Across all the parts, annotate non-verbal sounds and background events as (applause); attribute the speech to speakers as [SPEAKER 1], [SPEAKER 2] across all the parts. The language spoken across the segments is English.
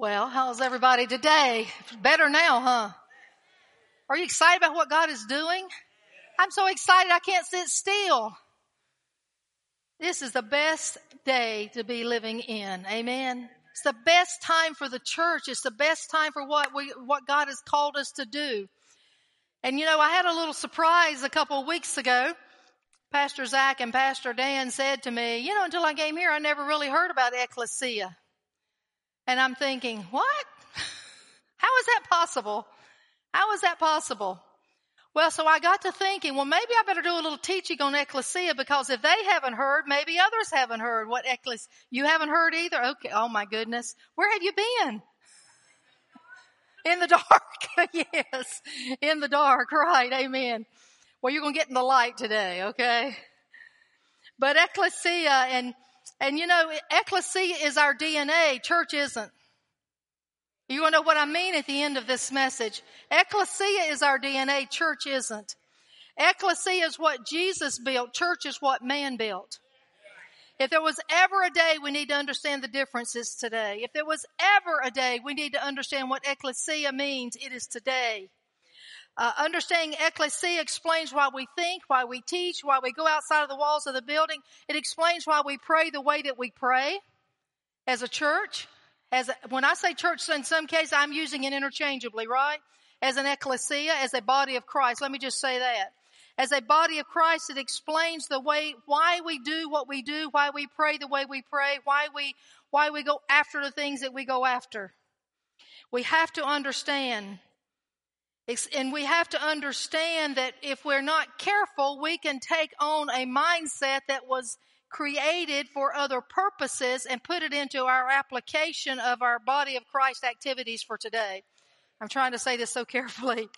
[SPEAKER 1] Well, how's everybody today? Better now, huh? Are you excited about what God is doing? I'm so excited I can't sit still. This is the best day to be living in. Amen. It's the best time for the church. It's the best time for what we, what God has called us to do. And you know, I had a little surprise a couple of weeks ago. Pastor Zach and Pastor Dan said to me, you know, until I came here, I never really heard about ecclesia. And I'm thinking, what? (laughs) How is that possible? How is that possible? Well, so I got to thinking, well, maybe I better do a little teaching on ecclesia because if they haven't heard, maybe others haven't heard what ecclesia, you haven't heard either? Okay. Oh my goodness. Where have you been? (laughs) In the dark. (laughs) yes. In the dark. Right. Amen. Well, you're going to get in the light today. Okay. But ecclesia and, and you know, ecclesia is our DNA. Church isn't. You want to know what I mean at the end of this message? Ecclesia is our DNA. Church isn't. Ecclesia is what Jesus built. Church is what man built. If there was ever a day we need to understand the differences today, if there was ever a day we need to understand what ecclesia means, it is today. Uh, understanding ecclesia explains why we think, why we teach, why we go outside of the walls of the building. It explains why we pray the way that we pray as a church. As a, when I say church, in some cases I'm using it interchangeably, right? As an ecclesia, as a body of Christ. Let me just say that. As a body of Christ, it explains the way, why we do what we do, why we pray the way we pray, why we, why we go after the things that we go after. We have to understand and we have to understand that if we're not careful, we can take on a mindset that was created for other purposes and put it into our application of our body of Christ activities for today. I'm trying to say this so carefully.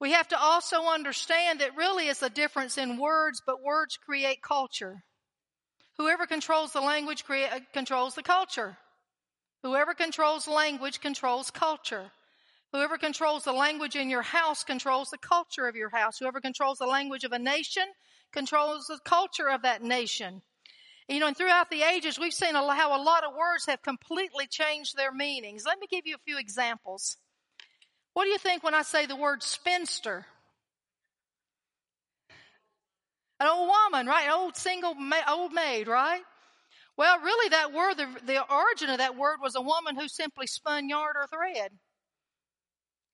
[SPEAKER 1] We have to also understand that really it's a difference in words, but words create culture. Whoever controls the language controls the culture. Whoever controls language controls culture. Whoever controls the language in your house controls the culture of your house. Whoever controls the language of a nation controls the culture of that nation. You know, and throughout the ages, we've seen how a lot of words have completely changed their meanings. Let me give you a few examples. What do you think when I say the word spinster? An old woman, right? An old single, old maid, right? Well, really that word, the, the origin of that word was a woman who simply spun yarn or thread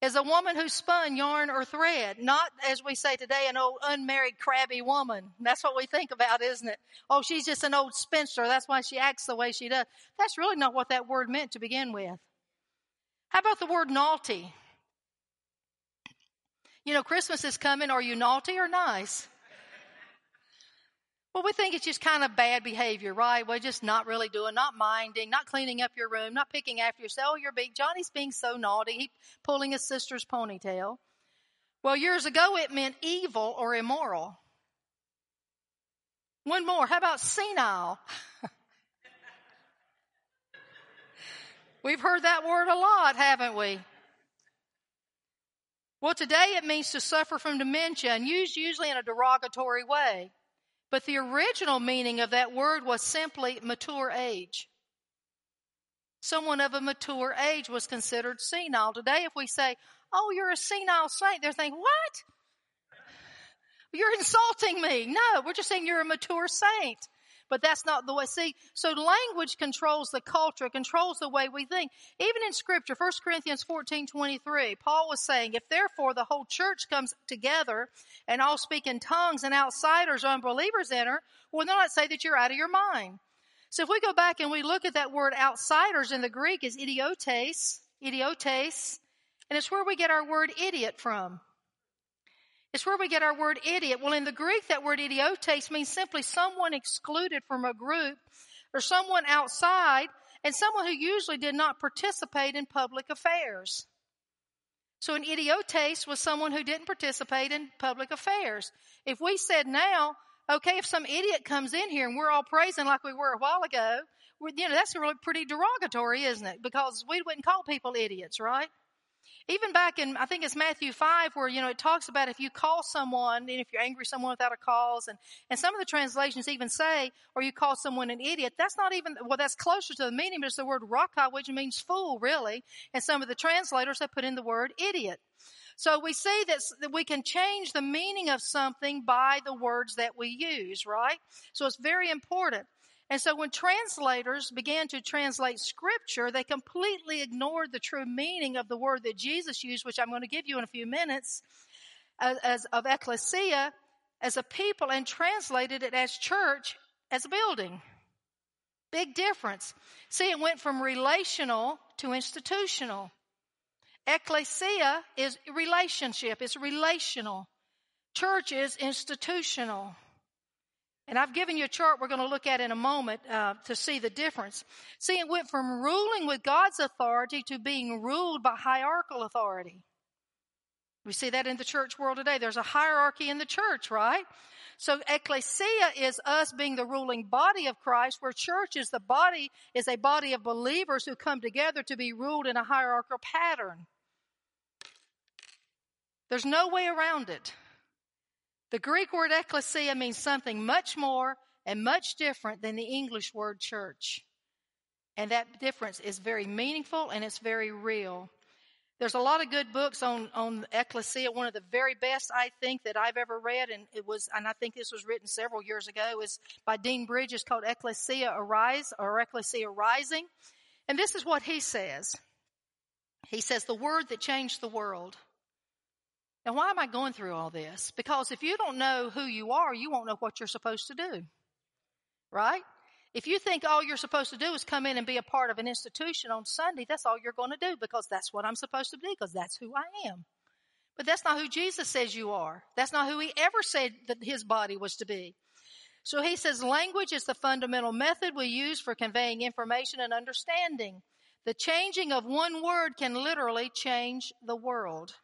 [SPEAKER 1] is a woman who spun yarn or thread, not as we say today, an old unmarried crabby woman. That's what we think about, isn't it? Oh, she's just an old spinster. That's why she acts the way she does. That's really not what that word meant to begin with. How about the word naughty? You know, Christmas is coming. Are you naughty or nice? Well, we think it's just kind of bad behavior, right? We're just not really doing, not minding, not cleaning up your room, not picking after yourself. Oh, you're being, Johnny's being so naughty. He pulling his sister's ponytail. Well, years ago it meant evil or immoral. One more. How about senile? (laughs) We've heard that word a lot, haven't we? Well, today it means to suffer from dementia and used usually in a derogatory way. But the original meaning of that word was simply mature age. Someone of a mature age was considered senile. Today, if we say, Oh, you're a senile saint, they're thinking, What? You're insulting me. No, we're just saying you're a mature saint. But that's not the way. See, so language controls the culture, controls the way we think. Even in scripture, 1 Corinthians 14, 23, Paul was saying, if therefore the whole church comes together and all speak in tongues and outsiders or unbelievers enter, well, then let's say that you're out of your mind. So if we go back and we look at that word outsiders in the Greek is idiotes, idiotes, and it's where we get our word idiot from. It's where we get our word idiot. Well, in the Greek, that word idiotes means simply someone excluded from a group or someone outside and someone who usually did not participate in public affairs. So an idiotes was someone who didn't participate in public affairs. If we said now, okay, if some idiot comes in here and we're all praising like we were a while ago, you know, that's really pretty derogatory, isn't it? Because we wouldn't call people idiots, right? Even back in, I think it's Matthew 5 where, you know, it talks about if you call someone and if you're angry someone without a cause and, and some of the translations even say, or you call someone an idiot, that's not even, well, that's closer to the meaning, but it's the word raca, which means fool, really. And some of the translators have put in the word idiot. So we see that, that we can change the meaning of something by the words that we use, right? So it's very important. And so when translators began to translate scripture, they completely ignored the true meaning of the word that Jesus used, which I'm going to give you in a few minutes, as, as of ecclesia, as a people, and translated it as church, as a building. Big difference. See, it went from relational to institutional. Ecclesia is relationship, it's relational. Church is institutional. And I've given you a chart we're going to look at in a moment uh, to see the difference. See, it went from ruling with God's authority to being ruled by hierarchical authority. We see that in the church world today. There's a hierarchy in the church, right? So ecclesia is us being the ruling body of Christ, where church is the body, is a body of believers who come together to be ruled in a hierarchical pattern. There's no way around it. The Greek word ecclesia means something much more and much different than the English word church. And that difference is very meaningful and it's very real. There's a lot of good books on, on ecclesia. One of the very best, I think, that I've ever read, and it was, and I think this was written several years ago, is by Dean Briggs called Ecclesia Arise or Ecclesia Rising. And this is what he says. He says, the word that changed the world. Now, why am I going through all this? Because if you don't know who you are, you won't know what you're supposed to do. Right? If you think all you're supposed to do is come in and be a part of an institution on Sunday, that's all you're going to do because that's what I'm supposed to be because that's who I am. But that's not who Jesus says you are. That's not who he ever said that his body was to be. So he says language is the fundamental method we use for conveying information and understanding. The changing of one word can literally change the world.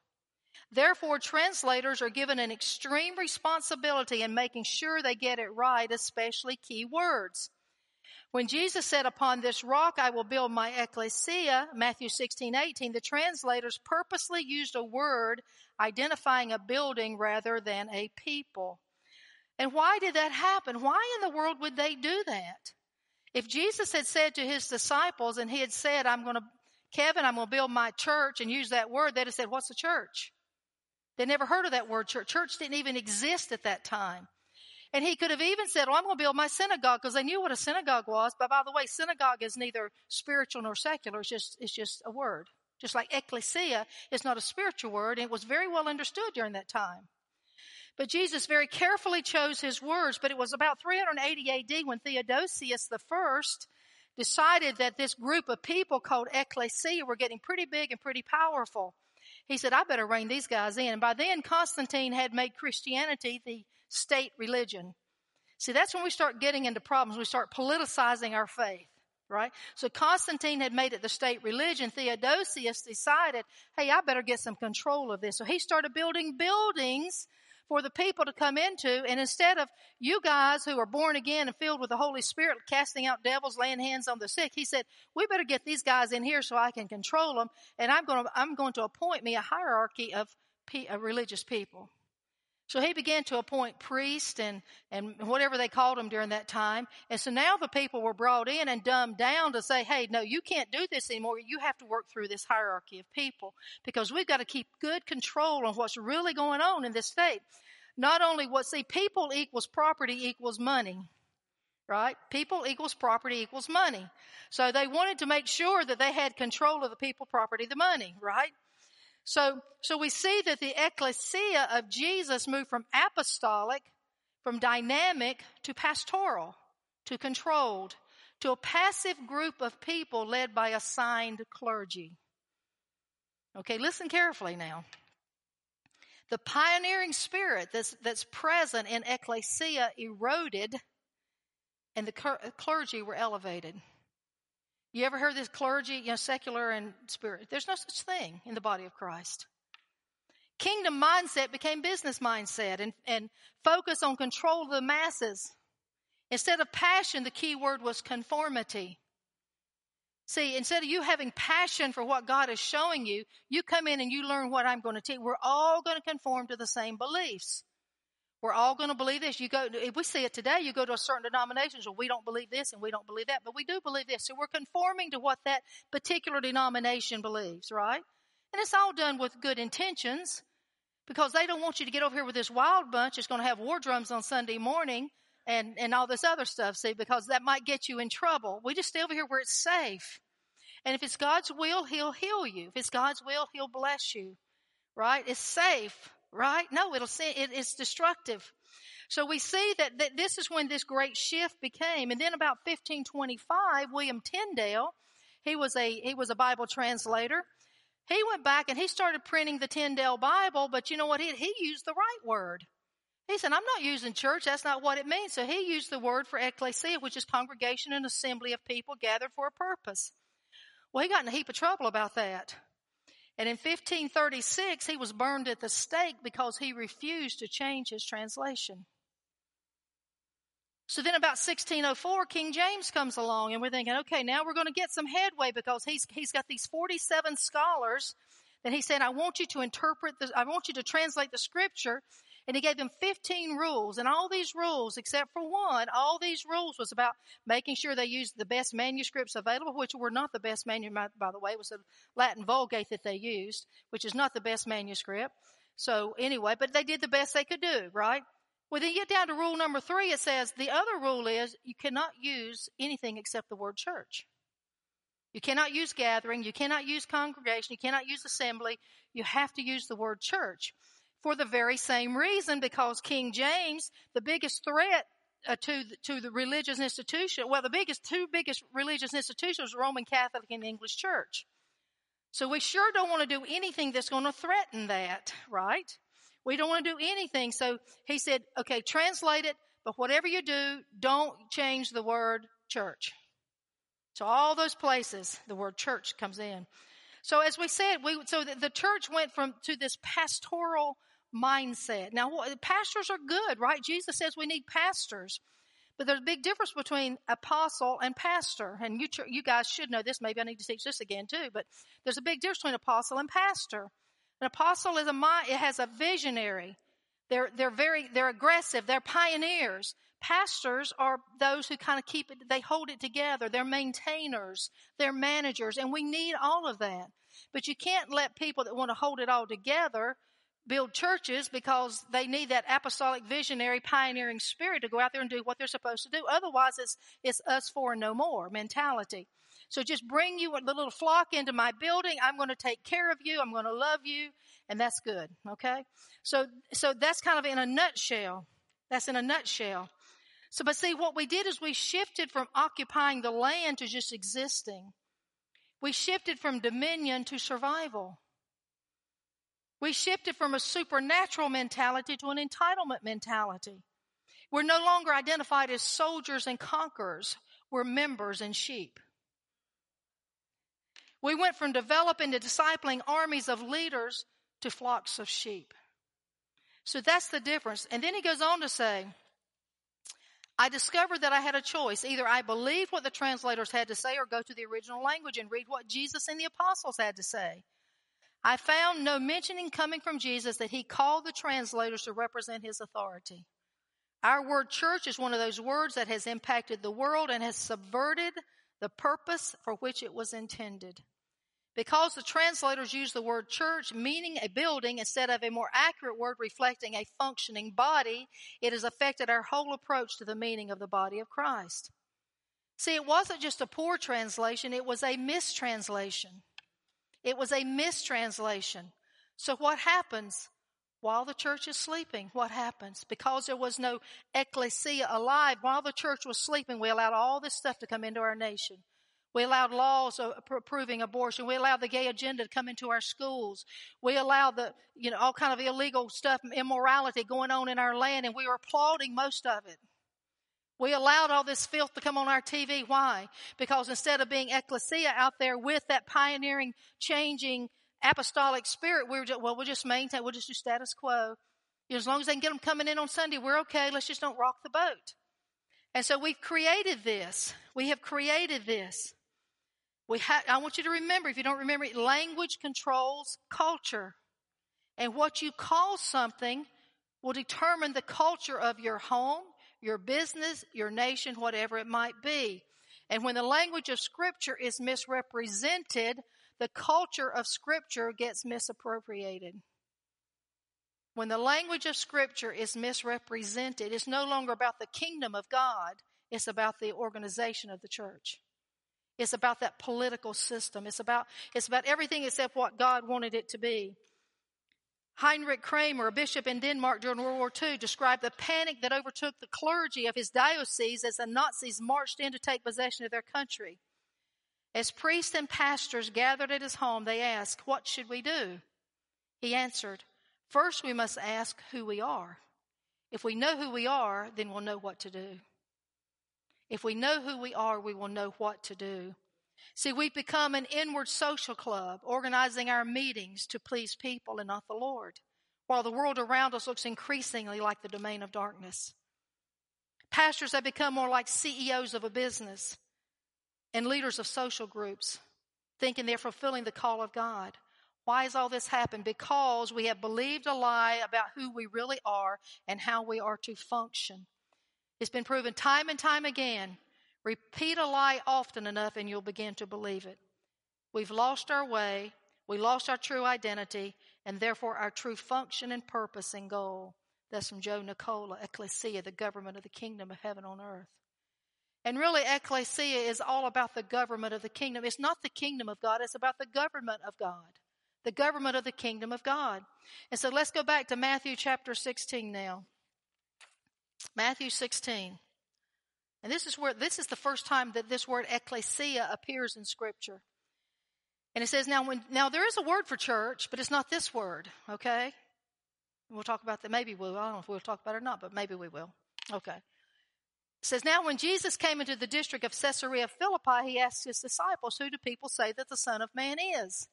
[SPEAKER 1] Therefore, translators are given an extreme responsibility in making sure they get it right, especially key words. When Jesus said, upon this rock I will build my ecclesia, Matthew 16, 18, the translators purposely used a word identifying a building rather than a people. And why did that happen? Why in the world would they do that? If Jesus had said to his disciples and he had said, I'm going to, Kevin, I'm going to build my church and use that word, they'd have said, what's a church? They never heard of that word church. Church didn't even exist at that time. And he could have even said, well, I'm going to build my synagogue because they knew what a synagogue was. But by the way, synagogue is neither spiritual nor secular. It's just, it's just a word. Just like ecclesia is not a spiritual word. And it was very well understood during that time. But Jesus very carefully chose his words. But it was about 380 AD when Theodosius the first decided that this group of people called ecclesia were getting pretty big and pretty powerful. He said, I better rein these guys in. And by then, Constantine had made Christianity the state religion. See, that's when we start getting into problems. We start politicizing our faith, right? So Constantine had made it the state religion. Theodosius decided, hey, I better get some control of this. So he started building buildings for the people to come into. And instead of you guys who are born again and filled with the Holy Spirit, casting out devils, laying hands on the sick, he said, we better get these guys in here so I can control them. And I'm going to, I'm going to appoint me a hierarchy of, of religious people. So he began to appoint priests and, and whatever they called them during that time. And so now the people were brought in and dumbed down to say, hey, no, you can't do this anymore. You have to work through this hierarchy of people because we've got to keep good control on what's really going on in this state. Not only what, see, people equals property equals money. Right? People equals property equals money. So they wanted to make sure that they had control of the people, property, the money, right? So, so we see that the ecclesia of Jesus moved from apostolic, from dynamic to pastoral, to controlled, to a passive group of people led by assigned clergy. Okay, listen carefully now. The pioneering spirit that's, that's present in ecclesia eroded and the clergy were elevated. You ever heard this clergy, you know, secular and spirit? There's no such thing in the body of Christ. Kingdom mindset became business mindset and, and focus on control of the masses. Instead of passion, the key word was conformity. See, instead of you having passion for what God is showing you, you come in and you learn what I'm going to teach. We're all going to conform to the same beliefs. We're all going to believe this. You go, if we see it today, you go to a certain denomination, well, we don't believe this and we don't believe that, but we do believe this. So we're conforming to what that particular denomination believes, right? And it's all done with good intentions because they don't want you to get over here with this wild bunch that's going to have war drums on Sunday morning and, and all this other stuff, see, because that might get you in trouble. We just stay over here where it's safe. And if it's God's will, He'll heal you. If it's God's will, He'll bless you. Right? It's safe, right? No, it'll see, it, it's destructive. So we see that, that this is when this great shift became. And then about 1525, William Tyndale, he was a, he was a Bible translator. He went back and he started printing the Tyndale Bible, but you know what? He, he used the right word. He said, I'm not using church. That's not what it means. So he used the word for ecclesia, which is congregation and assembly of people gathered for a purpose. Well, he got in a heap of trouble about that. And in 1536, he was burned at the stake because he refused to change his translation. So then about 1604, King James comes along and we're thinking, okay, now we're going to get some headway because he's, he's got these 47 scholars that he said, I want you to interpret the, I want you to translate the scripture and he gave them 15 rules. And all these rules, except for one, all these rules was about making sure they used the best manuscripts available, which were not the best manuscript, by the way. It was the Latin Vulgate that they used, which is not the best manuscript. So anyway, but they did the best they could do, right? Well, then you get down to rule number three. It says the other rule is you cannot use anything except the word church. You cannot use gathering. You cannot use congregation. You cannot use assembly. You have to use the word church for the very same reason because King James, the biggest threat uh, to the, to the religious institution, well, the biggest two biggest religious institutions, Roman Catholic and English Church. So we sure don't want to do anything that's going to threaten that, right? We don't want to do anything. So he said, okay, translate it, but whatever you do, don't change the word church. So all those places, the word church comes in. So as we said, we, so the, the church went from to this pastoral mindset. Now, pastors are good, right? Jesus says we need pastors. But there's a big difference between apostle and pastor. And you, you guys should know this. Maybe I need to teach this again too. But there's a big difference between apostle and pastor. An apostle is a it has a visionary. They're they're very they're aggressive. They're pioneers. Pastors are those who kind of keep it. They hold it together. They're maintainers. They're managers, and we need all of that. But you can't let people that want to hold it all together build churches because they need that apostolic visionary pioneering spirit to go out there and do what they're supposed to do. Otherwise, it's, it's us for no more mentality. So just bring you the little flock into my building. I'm going to take care of you. I'm going to love you. And that's good. Okay. So, so that's kind of in a nutshell. That's in a nutshell. So, but see, what we did is we shifted from occupying the land to just existing. We shifted from dominion to survival. We shifted from a supernatural mentality to an entitlement mentality. We're no longer identified as soldiers and conquerors. We're members and sheep. We went from developing to discipling armies of leaders to flocks of sheep. So that's the difference. And then he goes on to say, I discovered that I had a choice. Either I believed what the translators had to say or go to the original language and read what Jesus and the apostles had to say. I found no mentioning coming from Jesus that he called the translators to represent his authority. Our word church is one of those words that has impacted the world and has subverted the purpose for which it was intended. Because the translators use the word church meaning a building instead of a more accurate word reflecting a functioning body, it has affected our whole approach to the meaning of the body of Christ. See, it wasn't just a poor translation, it was a mistranslation. It was a mistranslation. So what happens while the church is sleeping? What happens? Because there was no ecclesia alive, while the church was sleeping, we allowed all this stuff to come into our nation. We allowed laws approving abortion. We allowed the gay agenda to come into our schools. We allowed the, you know, all kind of illegal stuff, immorality going on in our land, and we were applauding most of it. We allowed all this filth to come on our TV. Why? Because instead of being ecclesia out there with that pioneering, changing, apostolic spirit, we were just, well, we'll just maintain, we'll just do status quo. As long as they can get them coming in on Sunday, we're okay. Let's just don't rock the boat. And so we've created this. We have created this. We ha- I want you to remember, if you don't remember language controls culture. And what you call something will determine the culture of your home, your business, your nation, whatever it might be. And when the language of scripture is misrepresented, the culture of scripture gets misappropriated. When the language of scripture is misrepresented, it's no longer about the kingdom of God. It's about the organization of the church. It's about that political system. It's about, it's about everything except what God wanted it to be. Heinrich Kramer, a bishop in Denmark during World War II, described the panic that overtook the clergy of his diocese as the Nazis marched in to take possession of their country. As priests and pastors gathered at his home, they asked, What should we do? He answered, First, we must ask who we are. If we know who we are, then we'll know what to do. If we know who we are, we will know what to do. See, we've become an inward social club, organizing our meetings to please people and not the Lord, while the world around us looks increasingly like the domain of darkness. Pastors have become more like CEOs of a business and leaders of social groups, thinking they're fulfilling the call of God. Why has all this happened? Because we have believed a lie about who we really are and how we are to function. It's been proven time and time again. Repeat a lie often enough and you'll begin to believe it. We've lost our way. We lost our true identity and therefore our true function and purpose and goal. That's from Joe Nicola, Ecclesia, the government of the kingdom of heaven on earth. And really, Ecclesia is all about the government of the kingdom. It's not the kingdom of God, it's about the government of God. The government of the kingdom of God. And so let's go back to Matthew chapter 16 now. Matthew 16. And this is where, this is the first time that this word ecclesia appears in scripture. And it says, now when, now there is a word for church, but it's not this word, okay? We'll talk about that. Maybe we'll, I don't know if we'll talk about it or not, but maybe we will. Okay. It says, now when Jesus came into the district of Caesarea Philippi, he asked his disciples, who do people say that the son of man is?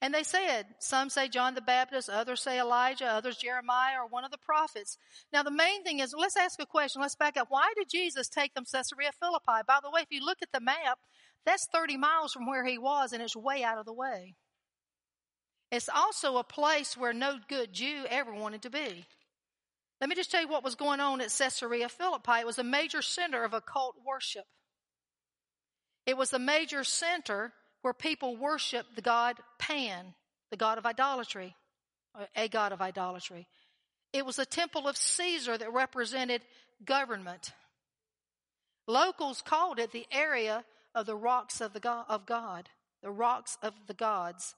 [SPEAKER 1] And they said, some say John the Baptist, others say Elijah, others Jeremiah or one of the prophets. Now the main thing is, let's ask a question. Let's back up. Why did Jesus take them to Caesarea Philippi? By the way, if you look at the map, that's 30 miles from where he was and it's way out of the way. It's also a place where no good Jew ever wanted to be. Let me just tell you what was going on at Caesarea Philippi. It was a major center of occult worship. It was a major center where people worship the god Pan, the god of idolatry, a god of idolatry. It was a temple of Caesar that represented government. Locals called it the area of the rocks of the God, of God the rocks of the gods.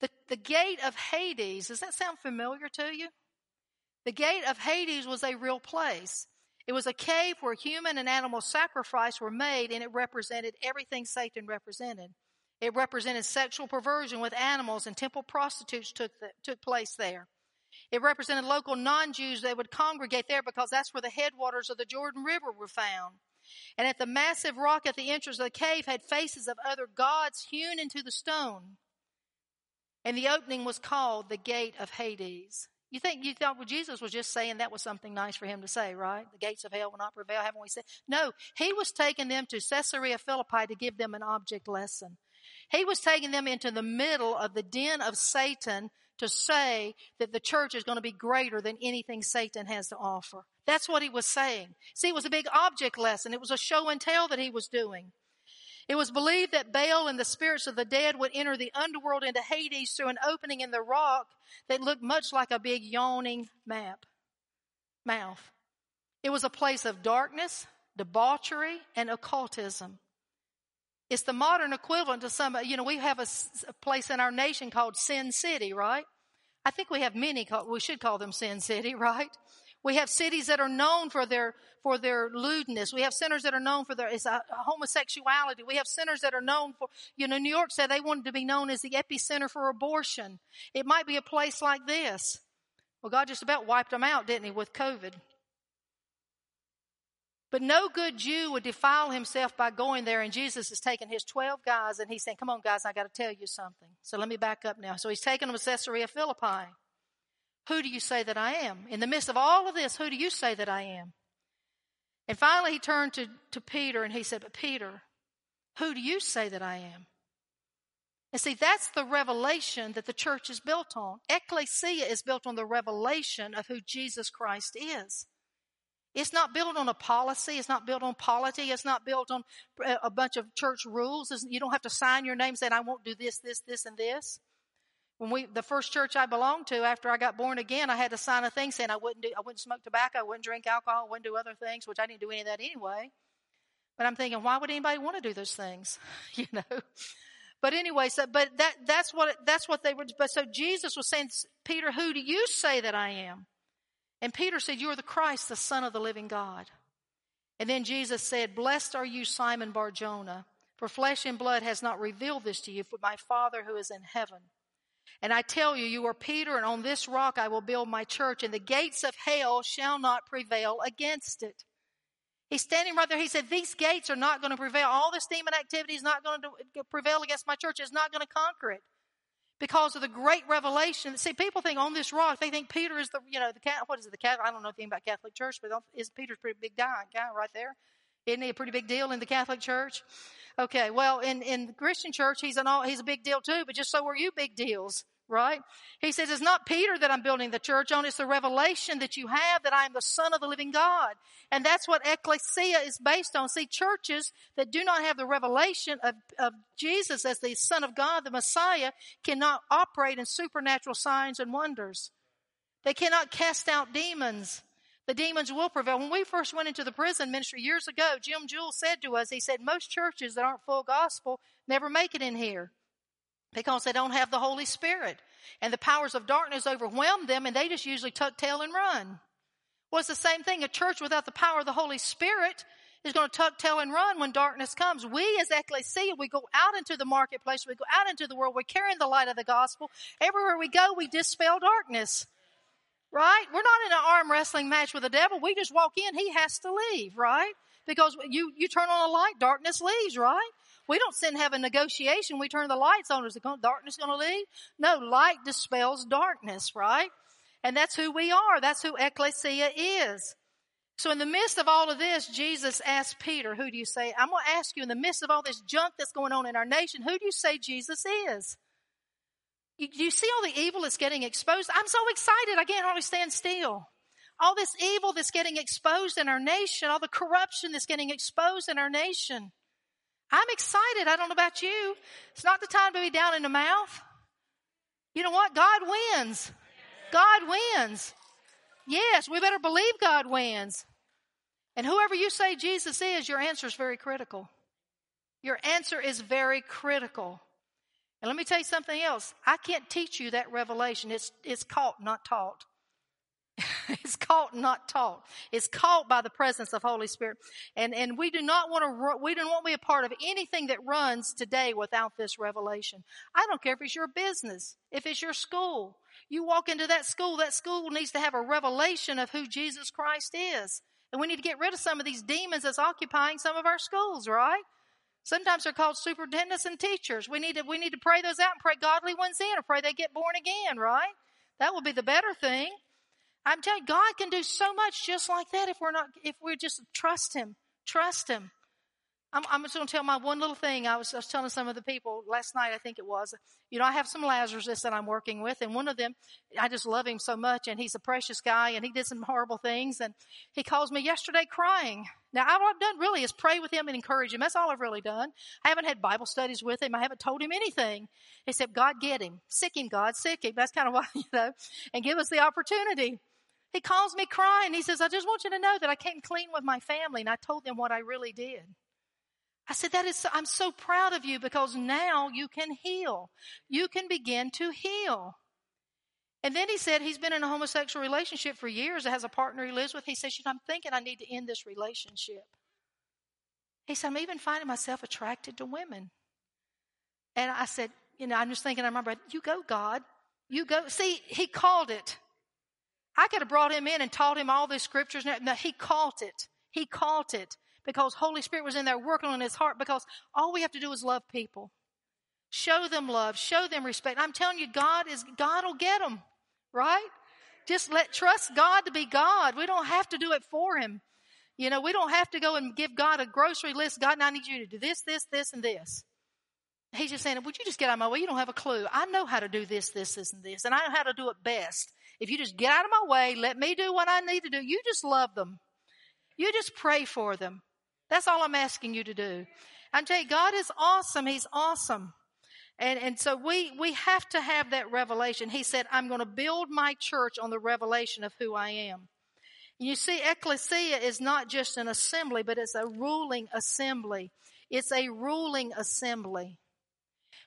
[SPEAKER 1] The, the gate of Hades, does that sound familiar to you? The gate of Hades was a real place. It was a cave where human and animal sacrifice were made and it represented everything Satan represented. It represented sexual perversion with animals and temple prostitutes took, the, took place there. It represented local non-Jews that would congregate there because that's where the headwaters of the Jordan River were found. And at the massive rock at the entrance of the cave had faces of other gods hewn into the stone. And the opening was called the gate of Hades. You think you thought well, Jesus was just saying that was something nice for him to say, right? The gates of hell will not prevail, haven't we said? No, he was taking them to Caesarea Philippi to give them an object lesson. He was taking them into the middle of the den of Satan to say that the church is going to be greater than anything Satan has to offer. That's what he was saying. See, it was a big object lesson. It was a show and tell that he was doing. It was believed that Baal and the spirits of the dead would enter the underworld into Hades through an opening in the rock that looked much like a big yawning map, mouth. It was a place of darkness, debauchery, and occultism. It's the modern equivalent to some, you know, we have a, a place in our nation called Sin City, right? I think we have many, we should call them Sin City, (laughs) right? We have cities that are known for their, for their lewdness. We have centers that are known for their, homosexuality. We have centers that are known for, you know, New York said they wanted to be known as the epicenter for abortion. It might be a place like this. Well, God just about wiped them out, didn't he, with COVID? But no good Jew would defile himself by going there. And Jesus is taking his 12 guys and he's saying, come on guys, I got to tell you something. So let me back up now. So he's taking them to Caesarea Philippi. Who do you say that I am? In the midst of all of this, who do you say that I am? And finally he turned to, to Peter and he said, but Peter, Who do you say that I am? And see, that's the revelation that the church is built on. Ecclesia is built on the revelation of who Jesus Christ is. It's not built on a policy. It's not built on polity. It's not built on a bunch of church rules. You don't have to sign your name saying, I won't do this, this, this, and this. When we, the first church I belonged to after I got born again, I had to sign a thing saying I wouldn't do, I wouldn't smoke tobacco, I wouldn't drink alcohol, I wouldn't do other things, which I didn't do any of that anyway. But I'm thinking, why would anybody want to do those things? (laughs) you know? But anyway, so, but that, that's what, that's what they were, but so Jesus was saying, Peter, who do you say that I am? And Peter said, You are the Christ, the Son of the living God. And then Jesus said, Blessed are you, Simon Barjona, for flesh and blood has not revealed this to you, but my Father who is in heaven. And I tell you, you are Peter, and on this rock I will build my church, and the gates of hell shall not prevail against it. He's standing right there. He said, These gates are not going to prevail. All this demon activity is not going to prevail against my church. It's not going to conquer it because of the great revelation. See, people think on this rock, they think Peter is the, you know, the cat. what is it, the Catholic? I don't know anything about Catholic Church, but is Peter's pretty big guy, guy right there? Isn't he a pretty big deal in the Catholic Church? Okay, well, in in the Christian Church, he's an all, he's a big deal too, but just so are you big deals right? He says, it's not Peter that I'm building the church on. It's the revelation that you have that I am the son of the living God. And that's what ecclesia is based on. See, churches that do not have the revelation of, of Jesus as the son of God, the Messiah, cannot operate in supernatural signs and wonders. They cannot cast out demons. The demons will prevail. When we first went into the prison ministry years ago, Jim Jewell said to us, he said, most churches that aren't full gospel never make it in here because they don't have the Holy Spirit. And the powers of darkness overwhelm them and they just usually tuck tail and run. Well, it's the same thing. A church without the power of the Holy Spirit is going to tuck tail and run when darkness comes. We as ecclesia, we go out into the marketplace, we go out into the world, we're carrying the light of the gospel. Everywhere we go, we dispel darkness. Right? We're not in an arm wrestling match with the devil. We just walk in, he has to leave, right? Because you, you turn on a light, darkness leaves, right? We don't sit and have a negotiation. We turn the lights on. Is the darkness going to leave? No, light dispels darkness, right? And that's who we are. That's who ecclesia is. So in the midst of all of this, Jesus asked Peter, who do you say? I'm going to ask you in the midst of all this junk that's going on in our nation, who do you say Jesus is? You, you see all the evil that's getting exposed? I'm so excited. I can't hardly stand still. All this evil that's getting exposed in our nation, all the corruption that's getting exposed in our nation. I'm excited. I don't know about you. It's not the time to be down in the mouth. You know what? God wins. God wins. Yes, we better believe God wins. And whoever you say Jesus is, your answer is very critical. Your answer is very critical. And let me tell you something else. I can't teach you that revelation. It's, it's caught, not taught. (laughs) it's caught, not taught. It's caught by the presence of Holy Spirit. And, and we do not want to, we don't want to be a part of anything that runs today without this revelation. I don't care if it's your business, if it's your school. You walk into that school, that school needs to have a revelation of who Jesus Christ is. And we need to get rid of some of these demons that's occupying some of our schools, right? Sometimes they're called superintendents and teachers. We need to, we need to pray those out and pray godly ones in or pray they get born again, right? That would be the better thing. I'm telling you, God can do so much just like that if we're not, if we just trust Him. Trust Him. I'm, I'm just going to tell my one little thing. I was, I was telling some of the people last night, I think it was. You know, I have some Lazarus that I'm working with, and one of them, I just love him so much, and he's a precious guy, and he did some horrible things, and he calls me yesterday crying. Now, all I've done really is pray with him and encourage him. That's all I've really done. I haven't had Bible studies with him. I haven't told him anything except God get him. Sick him, God, sick him. That's kind of (laughs) why, you know, and give us the opportunity. He calls me crying. He says, I just want you to know that I came clean with my family and I told them what I really did. I said, that is, I'm so proud of you because now you can heal. You can begin to heal. And then he said he's been in a homosexual relationship for years, has a partner he lives with. He says, you know, I'm thinking I need to end this relationship. He said, I'm even finding myself attracted to women. And I said, you know, I'm just thinking, I remember, you go, God. You go. See, he called it. I could have brought him in and taught him all the scriptures. No, he caught it. He caught it because Holy Spirit was in there working on his heart because all we have to do is love people. Show them love. Show them respect. I'm telling you, God is, God will get them, right? Just let, trust God to be God. We don't have to do it for him. You know, we don't have to go and give God a grocery list. God, I need you to do this, this, this, and this. He's just saying, would you just get out of my way? You don't have a clue. I know how to do this, this, this, and this, and I know how to do it best. If you just get out of my way, let me do what I need to do. You just love them. You just pray for them. That's all I'm asking you to do. I tell you, God is awesome. He's awesome. And, and so we, we have to have that revelation. He said, I'm going to build my church on the revelation of who I am. You see, ecclesia is not just an assembly, but it's a ruling assembly. It's a ruling assembly.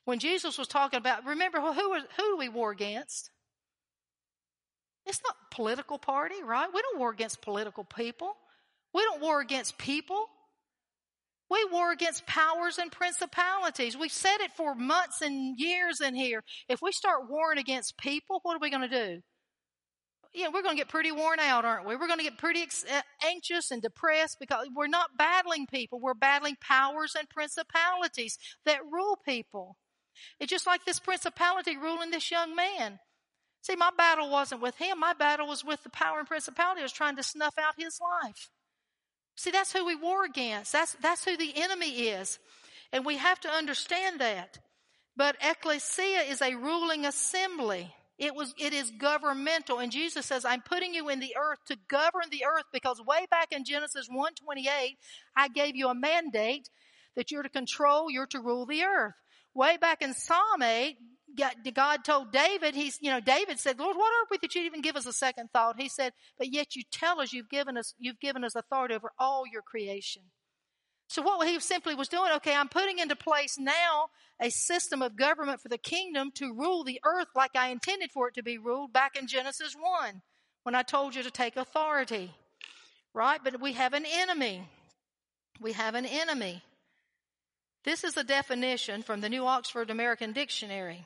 [SPEAKER 1] When Jesus was talking about, remember who, who, who do we war against? It's not political party, right? We don't war against political people. We don't war against people. We war against powers and principalities. We've said it for months and years in here. If we start warring against people, what are we going to do? Yeah, we're going to get pretty worn out, aren't we? We're going to get pretty uh, anxious and depressed because we're not battling people. We're battling powers and principalities that rule people. It's just like this principality ruling this young man. See, my battle wasn't with him. My battle was with the power and principality. Was trying to snuff out his life. See, that's who we war against. That's, that's who the enemy is. And we have to understand that. But ecclesia is a ruling assembly. It was, it is governmental. And Jesus says, I'm putting you in the earth to govern the earth because way back in Genesis 128, I gave you a mandate that you're to control, you're to rule the earth. Way back in Psalm 8, God told David, he's, you know, David said, Lord, what are we that you'd even give us a second thought? He said, but yet you tell us you've given us, you've given us authority over all your creation. So what he simply was doing, okay, I'm putting into place now a system of government for the kingdom to rule the earth like I intended for it to be ruled back in Genesis 1 when I told you to take authority. Right? But we have an enemy. We have an enemy. This is a definition from the New Oxford American Dictionary.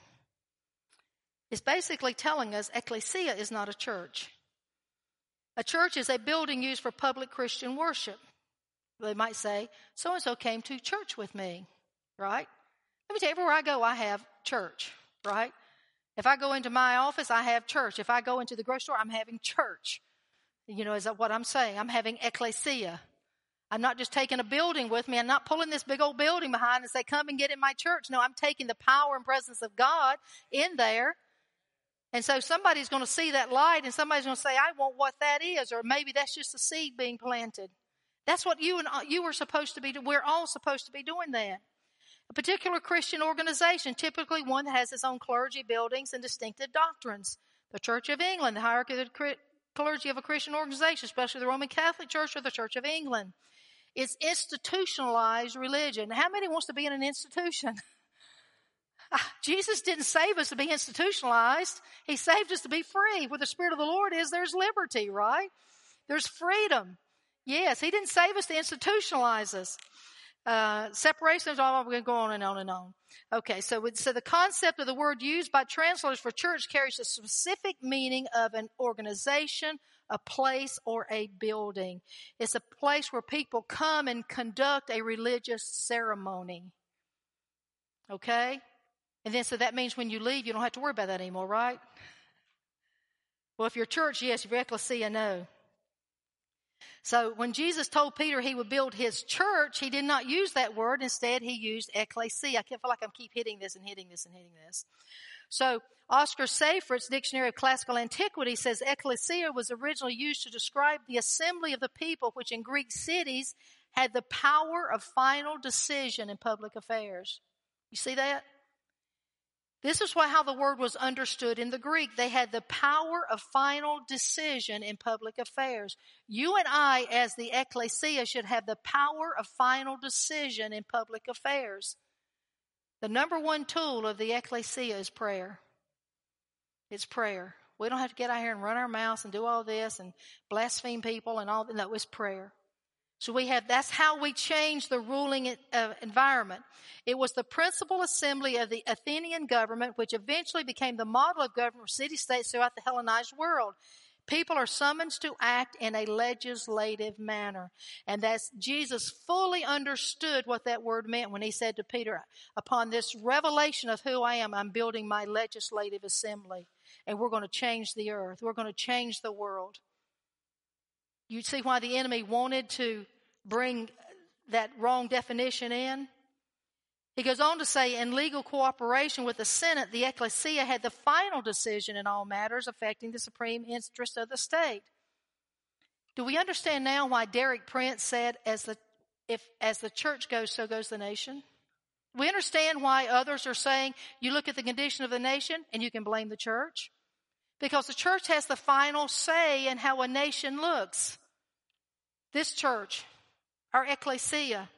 [SPEAKER 1] It's basically telling us ecclesia is not a church. A church is a building used for public Christian worship. They might say, so and so came to church with me, right? Let me tell you, everywhere I go, I have church, right? If I go into my office, I have church. If I go into the grocery store, I'm having church. You know, is that what I'm saying? I'm having ecclesia. I'm not just taking a building with me. I'm not pulling this big old building behind and say, come and get in my church. No, I'm taking the power and presence of God in there. And so somebody's going to see that light and somebody's going to say, I want what that is. Or maybe that's just a seed being planted. That's what you and uh, you were supposed to be. We're all supposed to be doing that. A particular Christian organization, typically one that has its own clergy, buildings, and distinctive doctrines. The Church of England, the hierarchy of the clergy of a Christian organization, especially the Roman Catholic Church or the Church of England. It's institutionalized religion. How many wants to be in an institution? (laughs) Ah, Jesus didn't save us to be institutionalized. He saved us to be free. Where the Spirit of the Lord is, there's liberty, right? There's freedom. Yes, He didn't save us to institutionalize us. Uh, separation is all we're going to go on and on and on. Okay, so so the concept of the word used by translators for church carries a specific meaning of an organization, a place or a building. It's a place where people come and conduct a religious ceremony. Okay? And then so that means when you leave, you don't have to worry about that anymore, right? Well, if you're church, yes. If you're ecclesia, no. So when Jesus told Peter he would build his church, he did not use that word. Instead, he used ecclesia. I feel like I'm keep hitting this and hitting this and hitting this. So Oscar Seyffert's Dictionary of Classical Antiquity says ecclesia was originally used to describe the assembly of the people, which in Greek cities had the power of final decision in public affairs. You see that? This is why how the word was understood in the Greek. They had the power of final decision in public affairs. You and I, as the ecclesia, should have the power of final decision in public affairs. The number one tool of the ecclesia is prayer. It's prayer. We don't have to get out here and run our mouths and do all this and blaspheme people and all that. No, it's prayer. So we have, that's how we change the ruling uh, environment. It was the principal assembly of the Athenian government, which eventually became the model of government for city states throughout the Hellenized world. People are summoned to act in a legislative manner. And that's Jesus fully understood what that word meant when he said to Peter, upon this revelation of who I am, I'm building my legislative assembly and we're going to change the earth. We're going to change the world. You see why the enemy wanted to bring that wrong definition in? He goes on to say, in legal cooperation with the Senate, the ecclesia had the final decision in all matters affecting the supreme interest of the state. Do we understand now why Derek Prince said, as the, if, as the church goes, so goes the nation? We understand why others are saying, you look at the condition of the nation and you can blame the church. Because the church has the final say in how a nation looks. This church, our ecclesia,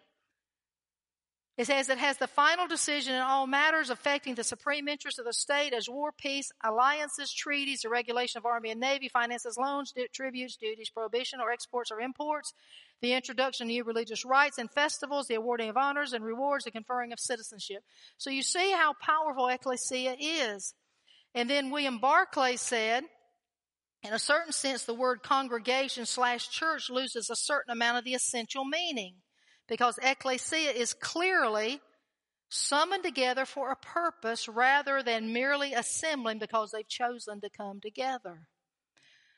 [SPEAKER 1] it says it has the final decision in all matters affecting the supreme interest of the state as war, peace, alliances, treaties, the regulation of army and navy, finances, loans, tributes, duties, prohibition or exports or imports, the introduction of new religious rites and festivals, the awarding of honors and rewards, the conferring of citizenship. So you see how powerful ecclesia is. And then William Barclay said, in a certain sense, the word congregation slash church loses a certain amount of the essential meaning because ecclesia is clearly summoned together for a purpose rather than merely assembling because they've chosen to come together.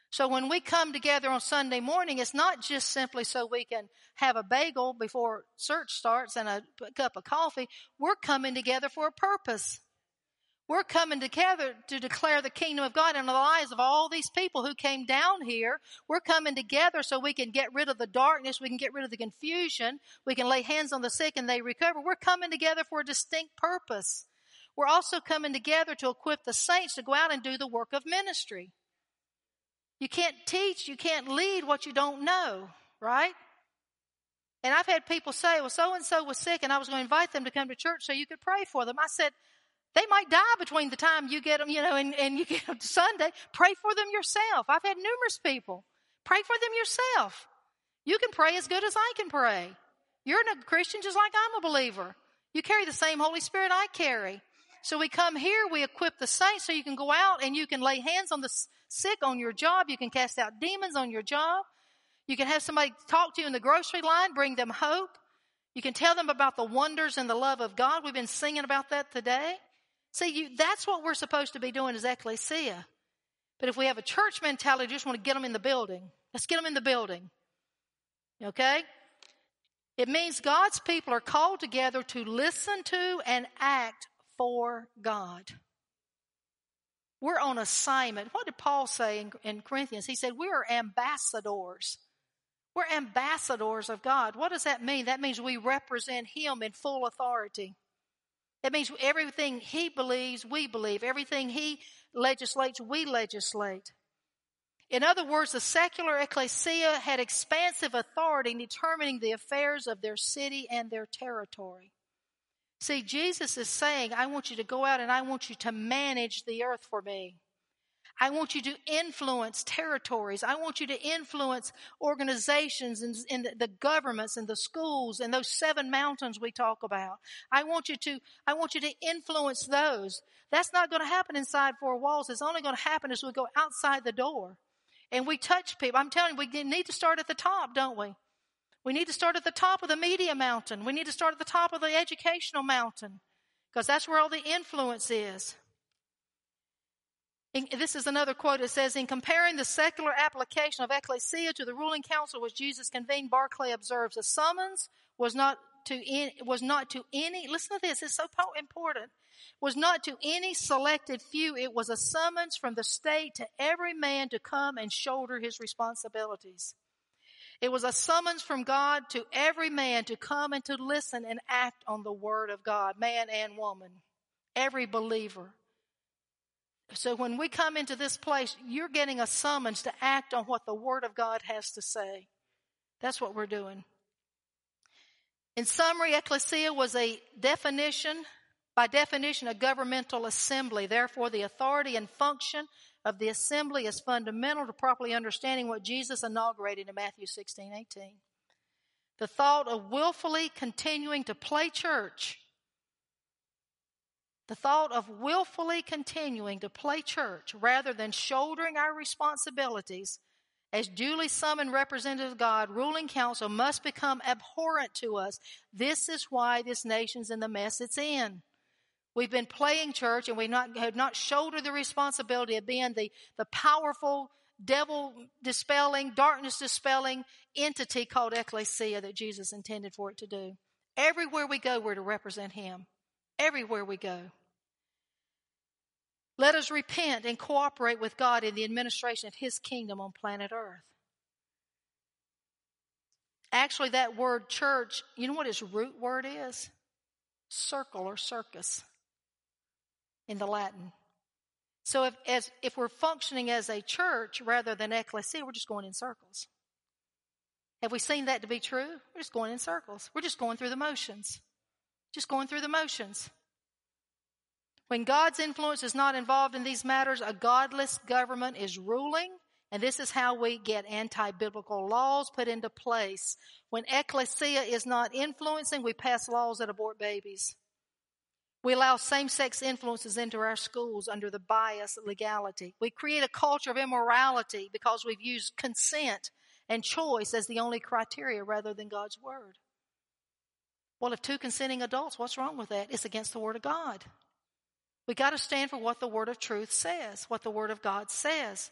[SPEAKER 1] So when we come together on Sunday morning, it's not just simply so we can have a bagel before church starts and a cup of coffee. We're coming together for a purpose. We're coming together to declare the kingdom of God in the lives of all these people who came down here. We're coming together so we can get rid of the darkness. We can get rid of the confusion. We can lay hands on the sick and they recover. We're coming together for a distinct purpose. We're also coming together to equip the saints to go out and do the work of ministry. You can't teach, you can't lead what you don't know, right? And I've had people say, well, so and so was sick and I was going to invite them to come to church so you could pray for them. I said, they might die between the time you get them, you know, and, and you get them Sunday. Pray for them yourself. I've had numerous people. Pray for them yourself. You can pray as good as I can pray. You're a Christian just like I'm a believer. You carry the same Holy Spirit I carry. So we come here, we equip the saints so you can go out and you can lay hands on the sick on your job. You can cast out demons on your job. You can have somebody talk to you in the grocery line, bring them hope. You can tell them about the wonders and the love of God. We've been singing about that today. See, you, that's what we're supposed to be doing as ecclesia. But if we have a church mentality, just want to get them in the building. Let's get them in the building. Okay? It means God's people are called together to listen to and act for God. We're on assignment. What did Paul say in, in Corinthians? He said, We are ambassadors. We're ambassadors of God. What does that mean? That means we represent Him in full authority. That means everything he believes, we believe. Everything he legislates, we legislate. In other words, the secular ecclesia had expansive authority in determining the affairs of their city and their territory. See, Jesus is saying, I want you to go out and I want you to manage the earth for me. I want you to influence territories. I want you to influence organizations and, the governments and the schools and those seven mountains we talk about. I want you to, I want you to influence those. That's not going to happen inside four walls. It's only going to happen as we go outside the door and we touch people. I'm telling you, we need to start at the top, don't we? We need to start at the top of the media mountain. We need to start at the top of the educational mountain because that's where all the influence is. This is another quote. It says, in comparing the secular application of ecclesia to the ruling council which Jesus convened, Barclay observes, the summons was not to in, was not to any, listen to this, it's so important, was not to any selected few. It was a summons from the state to every man to come and shoulder his responsibilities. It was a summons from God to every man to come and to listen and act on the word of God, man and woman, every believer. So when we come into this place, you're getting a summons to act on what the Word of God has to say. That's what we're doing. In summary, ecclesia was a definition, by definition, a governmental assembly. Therefore, the authority and function of the assembly is fundamental to properly understanding what Jesus inaugurated in Matthew 16, 18. The thought of willfully continuing to play church the thought of willfully continuing to play church rather than shouldering our responsibilities as duly summoned representatives of God, ruling council must become abhorrent to us. This is why this nation's in the mess it's in. We've been playing church and we not, have not shouldered the responsibility of being the, the powerful devil dispelling, darkness dispelling entity called ecclesia that Jesus intended for it to do. Everywhere we go, we're to represent Him. Everywhere we go. Let us repent and cooperate with God in the administration of His kingdom on planet Earth. Actually, that word church, you know what its root word is? Circle or circus in the Latin. So if, as, if we're functioning as a church rather than ecclesia, we're just going in circles. Have we seen that to be true? We're just going in circles. We're just going through the motions. Just going through the motions. When God's influence is not involved in these matters, a godless government is ruling, and this is how we get anti-biblical laws put into place. When ecclesia is not influencing, we pass laws that abort babies. We allow same-sex influences into our schools under the bias of legality. We create a culture of immorality because we've used consent and choice as the only criteria rather than God's word. Well, if two consenting adults, what's wrong with that? It's against the word of God. We got to stand for what the word of truth says, what the word of God says.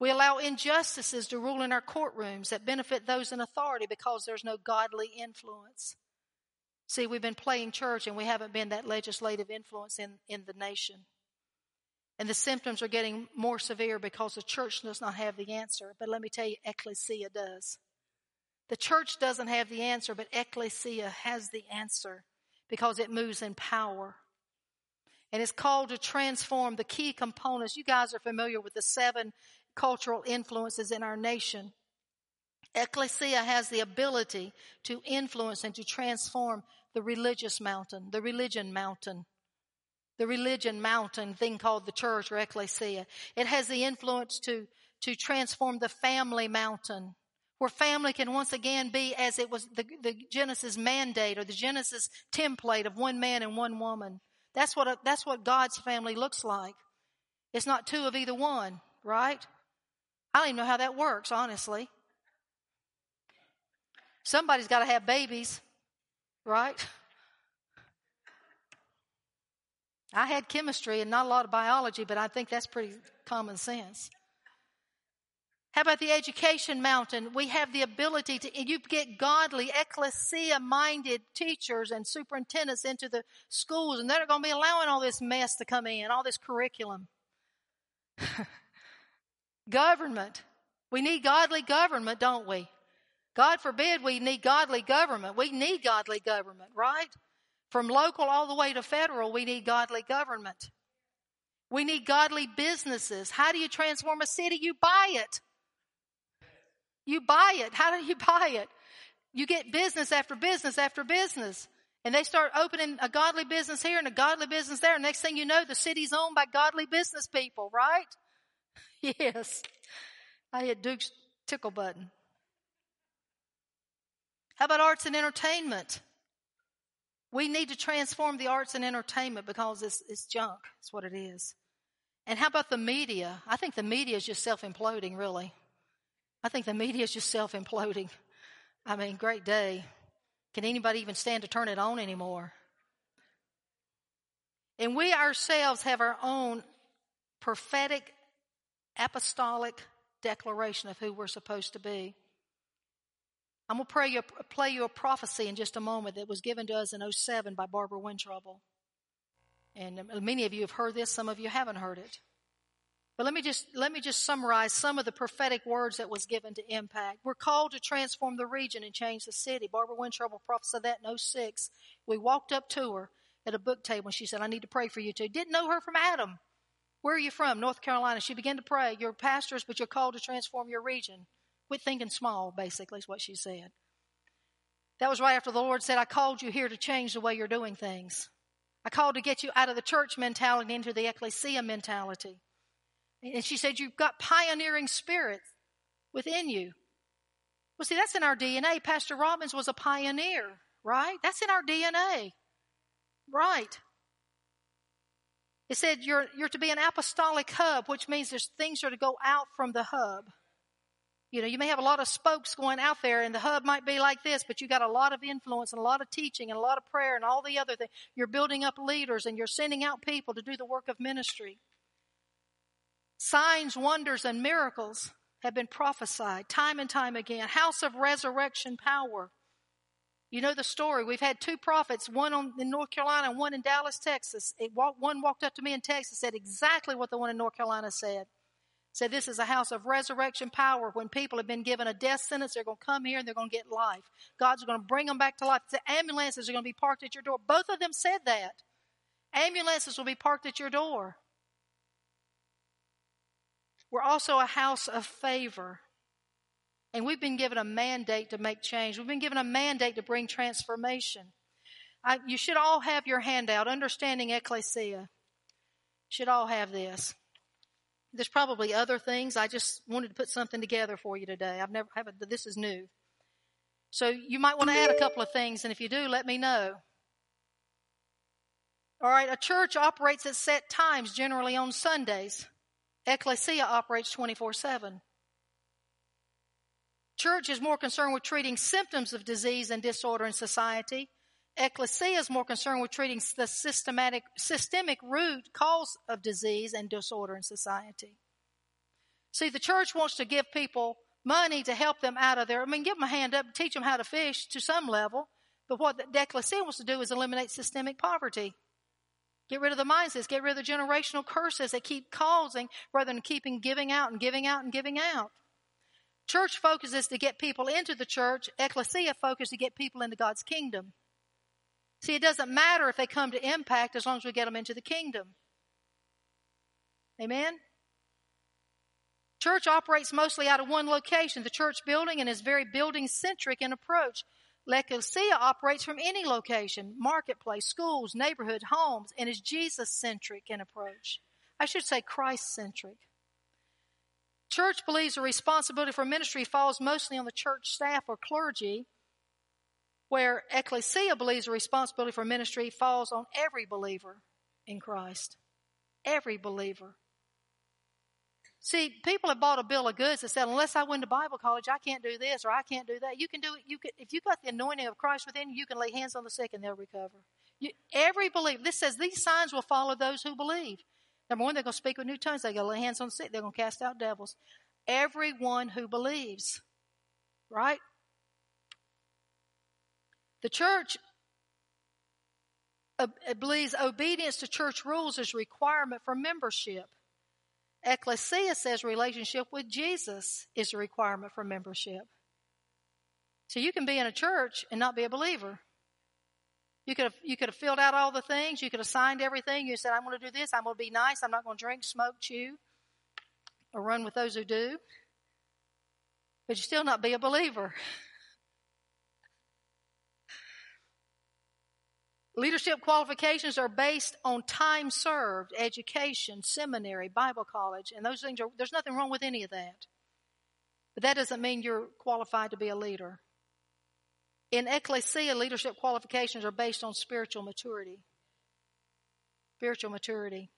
[SPEAKER 1] We allow injustices to rule in our courtrooms that benefit those in authority because there's no godly influence. See, we've been playing church and we haven't been that legislative influence in, in the nation. And the symptoms are getting more severe because the church does not have the answer. But let me tell you, ecclesia does. The church doesn't have the answer, but ecclesia has the answer because it moves in power and it's called to transform the key components. You guys are familiar with the seven cultural influences in our nation. Ecclesia has the ability to influence and to transform the religious mountain, the religion mountain, the religion mountain thing called the church or ecclesia. It has the influence to, to transform the family mountain, where family can once again be as it was the, the Genesis mandate or the Genesis template of one man and one woman. That's what, a, that's what God's family looks like. It's not two of either one, right? I don't even know how that works, honestly. Somebody's got to have babies, right? I had chemistry and not a lot of biology, but I think that's pretty common sense. How about the education mountain? We have the ability to, you get godly, ecclesia minded teachers and superintendents into the schools, and they're going to be allowing all this mess to come in, all this curriculum. (laughs) government. We need godly government, don't we? God forbid we need godly government. We need godly government, right? From local all the way to federal, we need godly government. We need godly businesses. How do you transform a city? You buy it. You buy it. How do you (laughs) buy it? You get business after business after business. And they start opening a godly business here and a godly business there. Next thing you know, the city's owned by godly business people, right? (laughs) Yes. I hit Duke's tickle button. How about arts and entertainment? We need to transform the arts and entertainment because it's, it's junk. It's what it is. And how about the media? I think the media is just self imploding, really. I think the media is just self imploding. I mean, great day. Can anybody even stand to turn it on anymore? And we ourselves have our own prophetic, apostolic declaration of who we're supposed to be. I'm going to pray you, play you a prophecy in just a moment that was given to us in 07 by Barbara Wentroble. And many of you have heard this, some of you haven't heard it. But let me just, let me just summarize some of the prophetic words that was given to Impact. We're called to transform the region and change the city. Barbara Wentroble prophesied that in 06. We walked up to her at a book table and she said, I need to pray for you too. Didn't know her from Adam. Where are you from? North Carolina. She began to pray. You're pastors, but you're called to transform your region. Quit thinking small, basically, is what she said. That was right after the Lord said, I called you here to change the way you're doing things. I called to get you out of the church mentality into the ecclesia mentality. And she said, You've got pioneering spirit within you. Well, see, that's in our DNA. Pastor Robbins was a pioneer, right? That's in our DNA. Right. It said you're, you're to be an apostolic hub, which means there's things are to go out from the hub. You know, you may have a lot of spokes going out there and the hub might be like this, but you got a lot of influence and a lot of teaching and a lot of prayer and all the other things. You're building up leaders and you're sending out people to do the work of ministry. Signs, wonders, and miracles have been prophesied time and time again. House of resurrection power. You know the story. We've had two prophets, one on, in North Carolina and one in Dallas, Texas. Walked, one walked up to me in Texas, said exactly what the one in North Carolina said. Said this is a house of resurrection power. When people have been given a death sentence, they're going to come here and they're going to get life. God's going to bring them back to life. The ambulances are going to be parked at your door. Both of them said that. Ambulances will be parked at your door. We're also a house of favor. And we've been given a mandate to make change. We've been given a mandate to bring transformation. I, you should all have your handout, Understanding Ecclesia. Should all have this. There's probably other things. I just wanted to put something together for you today. I've never haven't. This is new. So you might want to add a couple of things, and if you do, let me know. All right, a church operates at set times, generally on Sundays. Ecclesia operates 24 7. Church is more concerned with treating symptoms of disease and disorder in society. Ecclesia is more concerned with treating the systematic, systemic root cause of disease and disorder in society. See, the church wants to give people money to help them out of there. I mean, give them a hand up, teach them how to fish to some level. But what the ecclesia wants to do is eliminate systemic poverty. Get rid of the mindsets. Get rid of the generational curses that keep causing rather than keeping giving out and giving out and giving out. Church focuses to get people into the church. Ecclesia focuses to get people into God's kingdom. See, it doesn't matter if they come to impact as long as we get them into the kingdom. Amen? Church operates mostly out of one location, the church building, and is very building centric in approach. Ecclesia operates from any location, marketplace, schools, neighborhood, homes, and is Jesus centric in approach. I should say Christ centric. Church believes the responsibility for ministry falls mostly on the church staff or clergy, where ecclesia believes the responsibility for ministry falls on every believer in Christ. Every believer. See, people have bought a bill of goods that said, unless I went to Bible college, I can't do this or I can't do that. You can do it. You can, if you've got the anointing of Christ within you, you can lay hands on the sick and they'll recover. You, every believer, this says these signs will follow those who believe. Number one, they're going to speak with new tongues. They're going to lay hands on the sick. They're going to cast out devils. Everyone who believes, right? The church believes obedience to church rules is requirement for membership. Ecclesia says relationship with Jesus is a requirement for membership. So you can be in a church and not be a believer. You could have, you could have filled out all the things. You could have signed everything. You said, I'm going to do this. I'm going to be nice. I'm not going to drink, smoke, chew, or run with those who do. But you still not be a believer. Leadership qualifications are based on time served, education, seminary, Bible college, and those things are, there's nothing wrong with any of that. But that doesn't mean you're qualified to be a leader. In ecclesia, leadership qualifications are based on spiritual maturity. Spiritual maturity.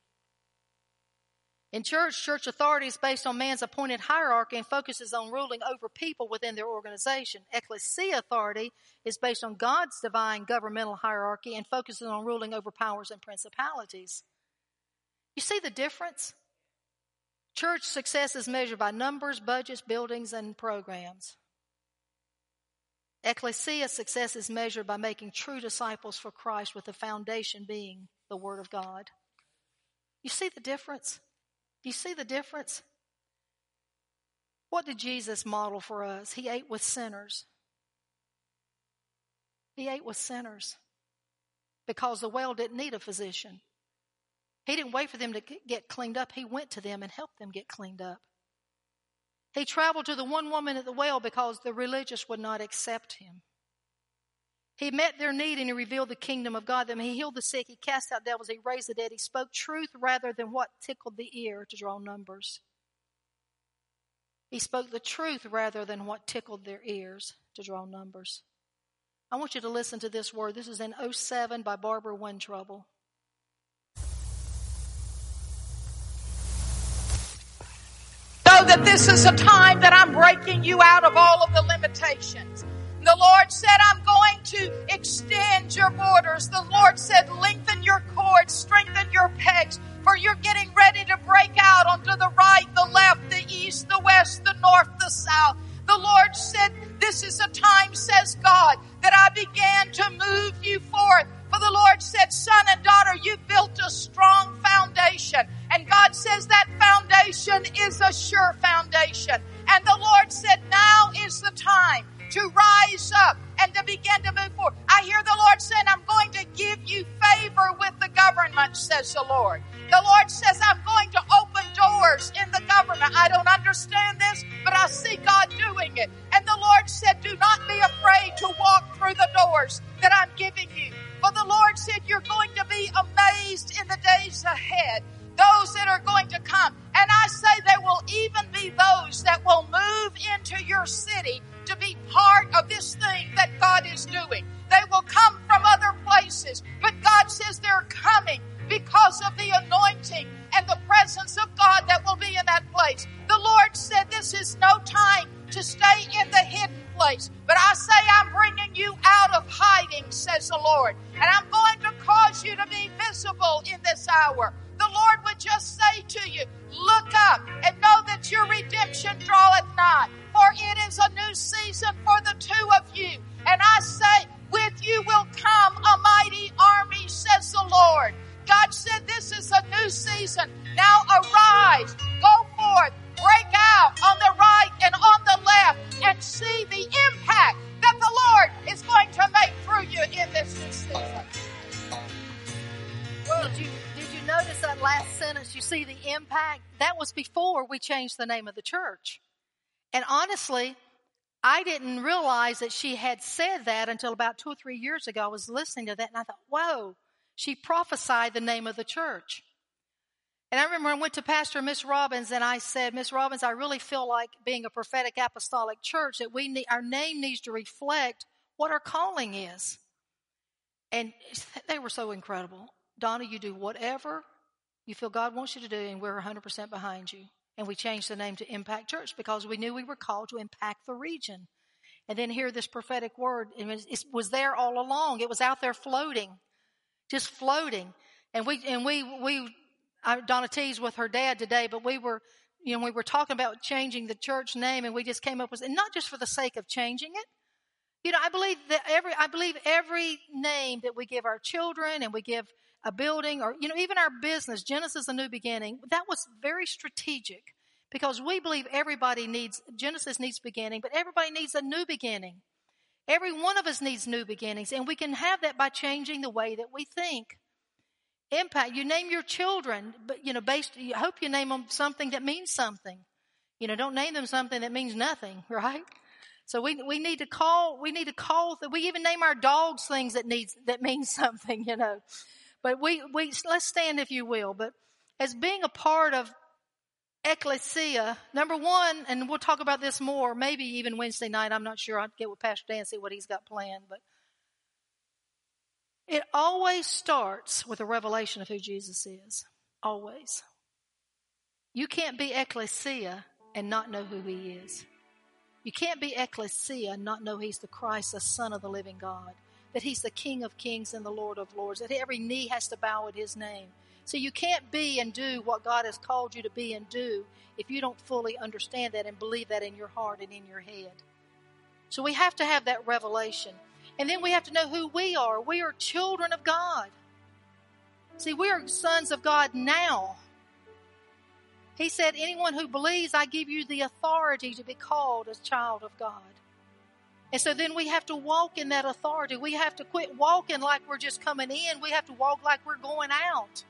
[SPEAKER 1] In church, church authority is based on man's appointed hierarchy and focuses on ruling over people within their organization. Ecclesia authority is based on God's divine governmental hierarchy and focuses on ruling over powers and principalities. You see the difference? Church success is measured by numbers, budgets, buildings, and programs. Ecclesia success is measured by making true disciples for Christ with the foundation being the Word of God. You see the difference? Do you see the difference? What did Jesus model for us? He ate with sinners. He ate with sinners because the well didn't need a physician. He didn't wait for them to get cleaned up. He went to them and helped them get cleaned up. He traveled to the one woman at the well because the religious would not accept him. He met their need and he revealed the kingdom of God. Them. He healed the sick. He cast out devils. He raised the dead. He spoke truth rather than what tickled the ear to draw numbers. He spoke the truth rather than what tickled their ears to draw numbers. I want you to listen to this word. This is in 07 by Barbara Wentroble.
[SPEAKER 2] Know that this is a time that I'm breaking you out of all of the limitations. The Lord said, I'm going to extend your borders. The Lord said, lengthen your cords, strengthen your pegs, for you're getting ready to break out onto the right, the left, the east, the west, the north, the south. The Lord said, This is a time, says God, that I began to move you forth. For the Lord said, Son and daughter, you built a strong foundation. And God says that foundation is a sure foundation. And the Lord said, Now is the time to rise up and to begin to move forward. I hear the Lord saying, I'm going to give you favor with the government, says the Lord. The Lord says, I'm going to open doors in the government. I don't understand this, but I see God doing it. And the Lord said, Do not be afraid to walk through the doors that I'm giving you. For the Lord said, You're going to be amazed in the days ahead. Those that are going to come. And I say there will even be those that will move into your city to be part of this thing that God is doing. They will come from other places, but God says they're coming because of the anointing and the presence of God that will be in that place. The Lord said this is no time to stay in the hidden place, but I say I'm bringing you out of hiding, says the Lord, and I'm going to cause you to be visible in this hour. The Lord would just say to you, look up and know that your redemption draweth nigh, for it is a new season for the two of you. And I say,
[SPEAKER 1] changed the name of the church. And honestly, I didn't realize that she had said that until about two or three years ago. I was listening to that and I thought, whoa, she prophesied the name of the church. And I remember I went to Pastor Miss Robbins and I said, Miss Robbins, I really feel like being a prophetic apostolic church that we need, our name needs to reflect what our calling is. And they were so incredible. Donna, you do whatever you feel God wants you to do and we're 100% behind you. And we changed the name to Impact Church because we knew we were called to impact the region. And then hear this prophetic word. It was there all along. It was out there floating, just floating. And we, and we, we, I, Donna teased with her dad today, but we were, you know, we were talking about changing the church name and we just came up with, and not just for the sake of changing it. You know, I believe that every, I believe every name that we give our children and we give a building or, you know, even our business, Genesis, a new beginning, that was very strategic because we believe everybody needs, Genesis needs beginning, but everybody needs a new beginning. Every one of us needs new beginnings and we can have that by changing the way that we think. Impact, you name your children, but, you know, based, I hope you name them something that means something. You know, don't name them something that means nothing, (laughs) right? So we, we need to call, we need to call, we even name our dogs things that needs, that means (laughs) something, you know. But we, we, let's stand if you will. But as being a part of ecclesia, number one, and we'll talk about this more, maybe even Wednesday night. I'm not sure. I'll get with Pastor Dan, see what he's got planned. But it always starts with a revelation of who Jesus is. Always. You can't be ecclesia and not know who he is. You can't be ecclesia and not know he's the Christ, the Son of the living God that he's the King of kings and the Lord of lords, that every knee has to bow at his name. So you can't be and do what God has called you to be and do if you don't fully understand that and believe that in your heart and in your head. So we have to have that revelation. And then we have to know who we are. We are children of God. See, we are sons of God now. He said, Anyone who believes, I give you the authority to be called a child of God. And so then we have to walk in that authority. We have to quit walking like we're just coming in. We have to walk like we're going out.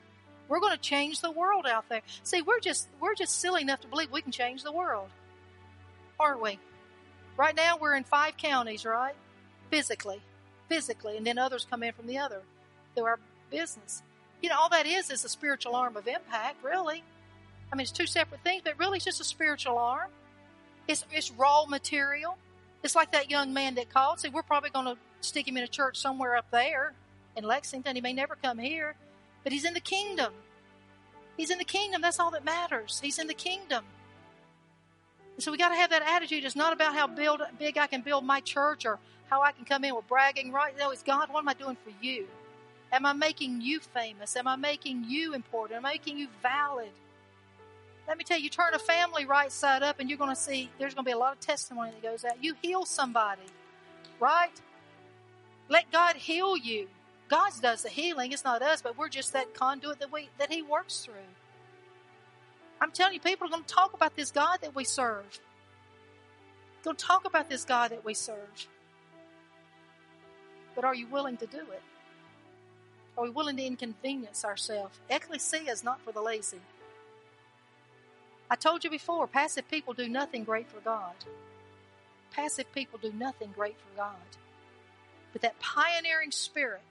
[SPEAKER 1] We're going to change the world out there. See, we're just we're just silly enough to believe we can change the world. Aren't we? Right now we're in five counties, right? Physically. Physically. And then others come in from the other through our business. You know, all that is is a spiritual arm of impact, really. I mean, it's two separate things, but really it's just a spiritual arm. It's, it's raw material. It's like that young man that called. See, we're probably going to stick him in a church somewhere up there in Lexington. He may never come here, but he's in the kingdom. He's in the kingdom. That's all that matters. He's in the kingdom. so we got to have that attitude. It's not about how build, big I can build my church or how I can come in with bragging right. No, it's God, what am I doing for you? Am I making you famous? Am I making you important? Am I making you valid? Let me tell you, turn a family right side up and you're going to see there's going to be a lot of testimony that goes out. You heal somebody, right? Let God heal you. God does the healing. It's not us, but we're just that conduit that we, that he works through. I'm telling you, people are going to talk about this God that we serve. To talk about this God that we serve. But are you willing to do it? Are we willing to inconvenience ourselves? Ecclesia is not for the lazy. I told you before, passive people do nothing great for God. Passive people do nothing great for God. But that pioneering spirit,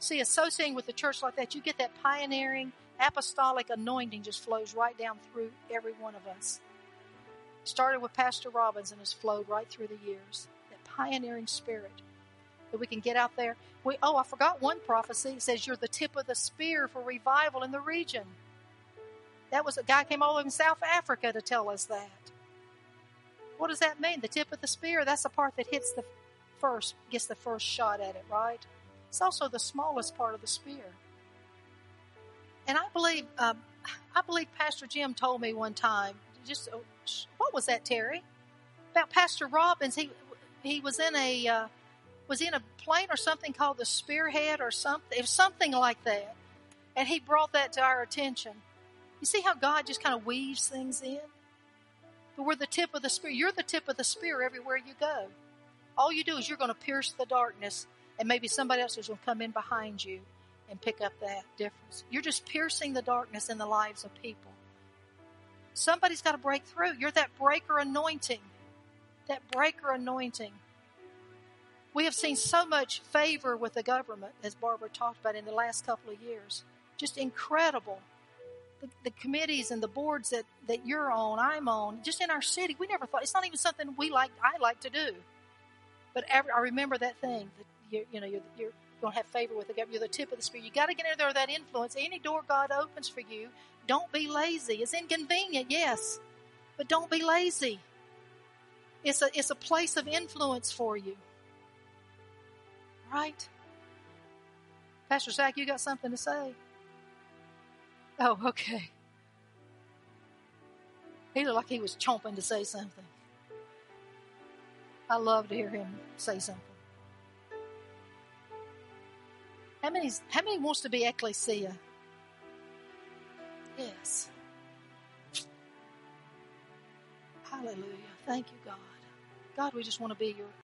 [SPEAKER 1] see, associating with the church like that, you get that pioneering apostolic anointing just flows right down through every one of us. Started with Pastor Robbins and has flowed right through the years. That pioneering spirit that we can get out there. We, oh, I forgot one prophecy. It says you're the tip of the spear for revival in the region. That was a guy came all the way from South Africa to tell us that. What does that mean? The tip of the spear, that's the part that hits the first, gets the first shot at it, right? It's also the smallest part of the spear. And I believe, um, I believe Pastor Jim told me one time, just, oh, what was that, Terry? About Pastor Robbins. He, he was in a, uh, was in a plane or something called the Spearhead or something. Something like that. And he brought that to our attention. You see how God just kind of weaves things in? But we're the tip of the spear. You're the tip of the spear everywhere you go. All you do is you're going to pierce the darkness, and maybe somebody else is going to come in behind you and pick up that difference. You're just piercing the darkness in the lives of people. Somebody's got to break through. You're that breaker anointing. That breaker anointing. We have seen so much favor with the government, as Barbara talked about in the last couple of years. Just incredible. The, committees and the boards that, that you're on, I'm on, just in our city, we never thought, it's not even something we like, I like to do. But every, I remember that thing that you, you know, you're, you're going to have favor with the government. You're the tip of the spear. You got to get in there with that influence. Any door God opens for you, don't be lazy. It's inconvenient, yes, but don't be lazy. It's a, it's a place of influence for you right? Pastor Zach, you got something to say? Oh, okay. He looked like he was chomping to say something. I love to hear him say something. How many, how many wants to be ecclesia? Yes. Hallelujah. Thank you, God. God, we just want to be your